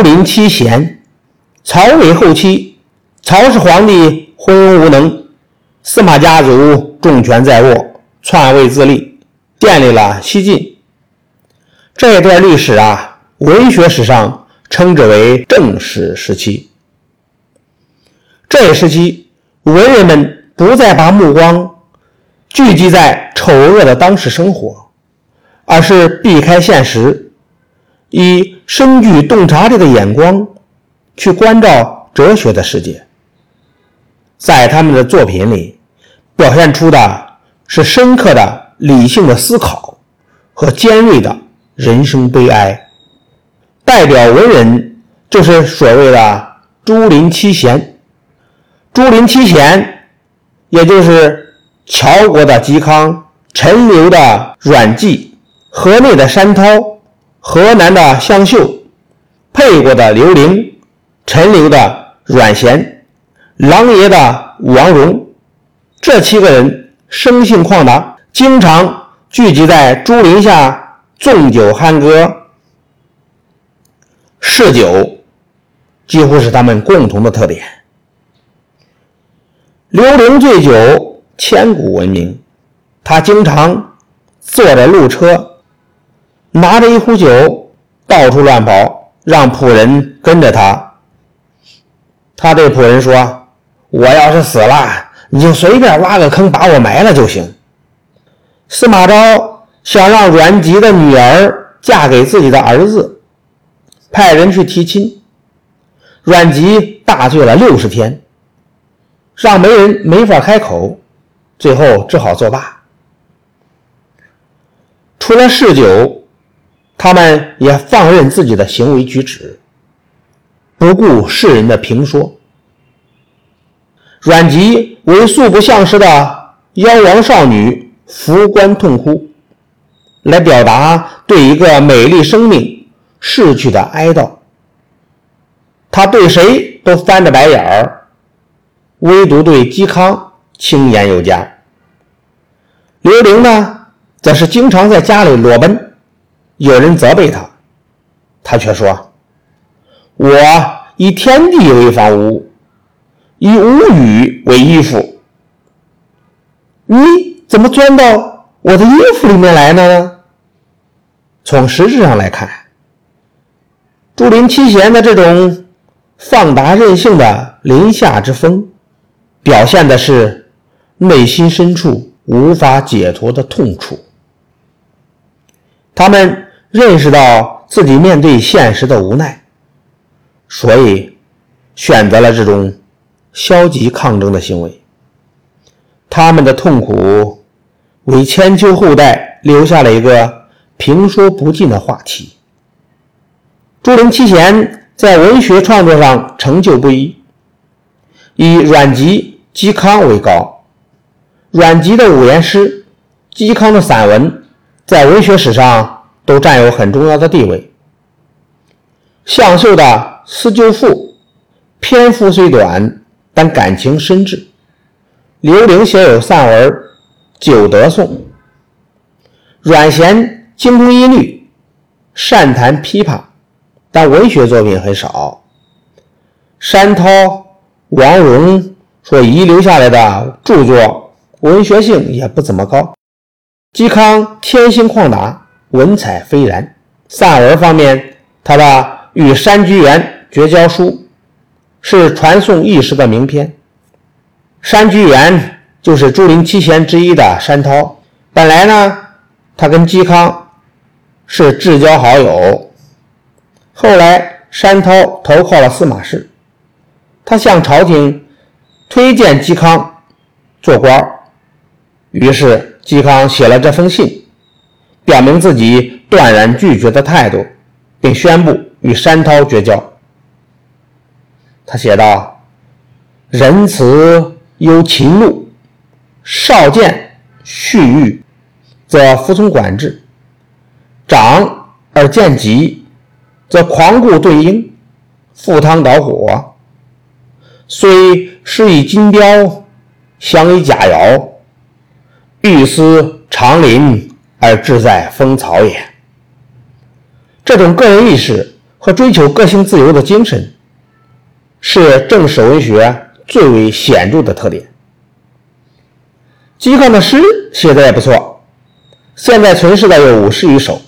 朱林七贤。曹魏后期，曹氏皇帝昏庸无能，司马家族重权在握，篡位自立，建立了西晋。这一段历史啊，文学史上称之为正史时期。这一时期，文人们不再把目光聚集在丑恶的当时生活，而是避开现实，以深具洞察力的眼光去关照哲学的世界。在他们的作品里，表现出的是深刻的理性的思考和尖锐的。人生悲哀，代表文人就是所谓的朱林七贤。朱林七贤，也就是乔国的嵇康、陈留的阮籍、河内的山涛、河南的向秀、沛国的刘伶、陈留的阮咸、琅琊的王戎。这七个人生性旷达，经常聚集在朱林下。纵酒酣歌，嗜酒几乎是他们共同的特点。刘伶醉酒千古闻名，他经常坐着路车，拿着一壶酒到处乱跑，让仆人跟着他。他对仆人说：“我要是死了，你就随便挖个坑把我埋了就行。”司马昭。想让阮籍的女儿嫁给自己的儿子，派人去提亲。阮籍大醉了六十天，让媒人没法开口，最后只好作罢。除了嗜酒，他们也放任自己的行为举止，不顾世人的评说。阮籍为素不相识的妖王少女扶棺痛哭。来表达对一个美丽生命逝去的哀悼。他对谁都翻着白眼儿，唯独对嵇康轻言有加。刘伶呢，则是经常在家里裸奔，有人责备他，他却说：“我以天地为房屋，以无雨为衣服，你怎么钻到？”我的衣服里面来呢？从实质上来看，朱林七贤的这种放达任性的林下之风，表现的是内心深处无法解脱的痛楚。他们认识到自己面对现实的无奈，所以选择了这种消极抗争的行为。他们的痛苦。为千秋后代留下了一个评说不尽的话题。朱林七贤在文学创作上成就不一，以阮籍、嵇康为高。阮籍的五言诗、嵇康的散文，在文学史上都占有很重要的地位。向秀的《思旧赋》，篇幅虽短，但感情深挚。刘伶写有散文。九德颂，阮咸精通音律，善弹琵琶，但文学作品很少。山涛、王戎所遗留下来的著作，文学性也不怎么高。嵇康天性旷达，文采斐然。散文方面，他的《与山居元绝交书》是传颂一时的名篇。山居元。就是朱林七贤之一的山涛，本来呢，他跟嵇康是至交好友。后来山涛投靠了司马氏，他向朝廷推荐嵇康做官于是嵇康写了这封信，表明自己断然拒绝的态度，并宣布与山涛绝交。他写道：“仁慈忧秦怒。”少见蓄欲，则服从管制；长而见急，则狂固对应，赴汤蹈火。虽施以金雕，相以假肴，欲思长林而志在风草也。这种个人意识和追求个性自由的精神，是正史文学最为显著的特点。嵇康的诗写的也不错，现在存世的有五十余首，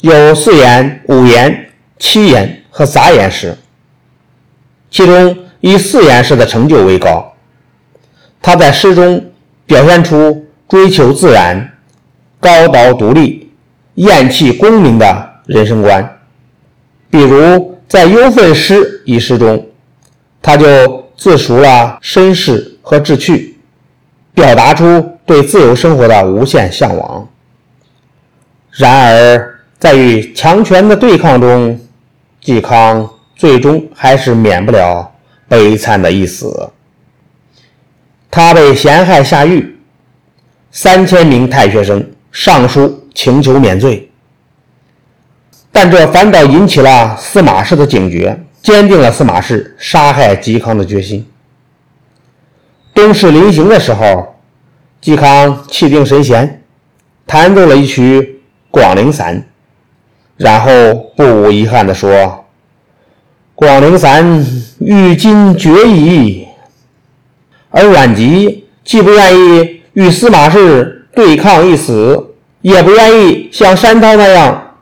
有四言、五言、七言和杂言诗，其中以四言诗的成就为高。他在诗中表现出追求自然、高岛独立、厌弃功名的人生观。比如在《忧愤诗》一诗中，他就自述了身世和志趣，表达出对自由生活的无限向往。然而，在与强权的对抗中，嵇康最终还是免不了悲惨的一死。他被陷害下狱，三千名太学生上书请求免罪。但这反倒引起了司马氏的警觉，坚定了司马氏杀害嵇康的决心。东市临行的时候，嵇康气定神闲，弹奏了一曲《广陵散》，然后不无遗憾地说：“广陵散，欲今绝矣。”而阮籍既不愿意与司马氏对抗一死，也不愿意像山涛那样。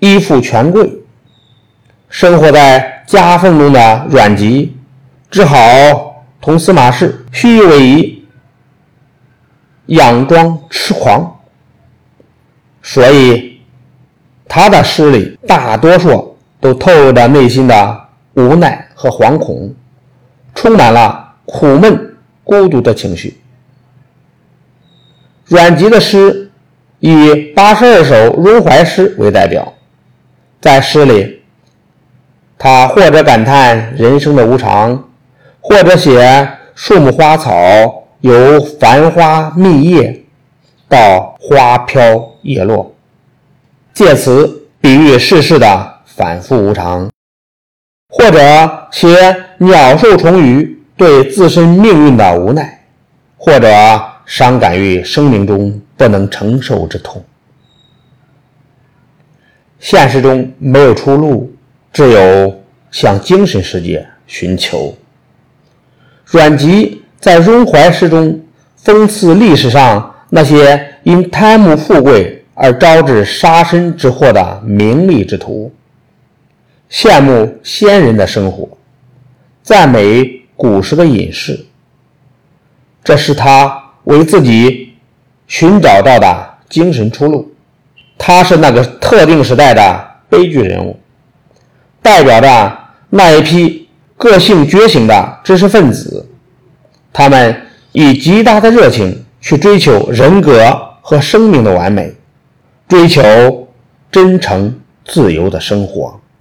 依附权贵，生活在夹缝中的阮籍，只好同司马氏虚伪仪，佯装痴狂。所以，他的诗里大多数都透露着内心的无奈和惶恐，充满了苦闷、孤独的情绪。阮籍的诗以八十二首咏怀诗为代表。在诗里，他或者感叹人生的无常，或者写树木花草由繁花密叶到花飘叶落，借此比喻世事的反复无常；或者写鸟兽虫鱼对自身命运的无奈，或者伤感于生命中不能承受之痛。现实中没有出路，只有向精神世界寻求。阮籍在咏怀诗中讽刺历史上那些因贪慕富贵而招致杀身之祸的名利之徒，羡慕先人的生活，赞美古时的隐士。这是他为自己寻找到的精神出路。他是那个特定时代的悲剧人物，代表着那一批个性觉醒的知识分子，他们以极大的热情去追求人格和生命的完美，追求真诚自由的生活。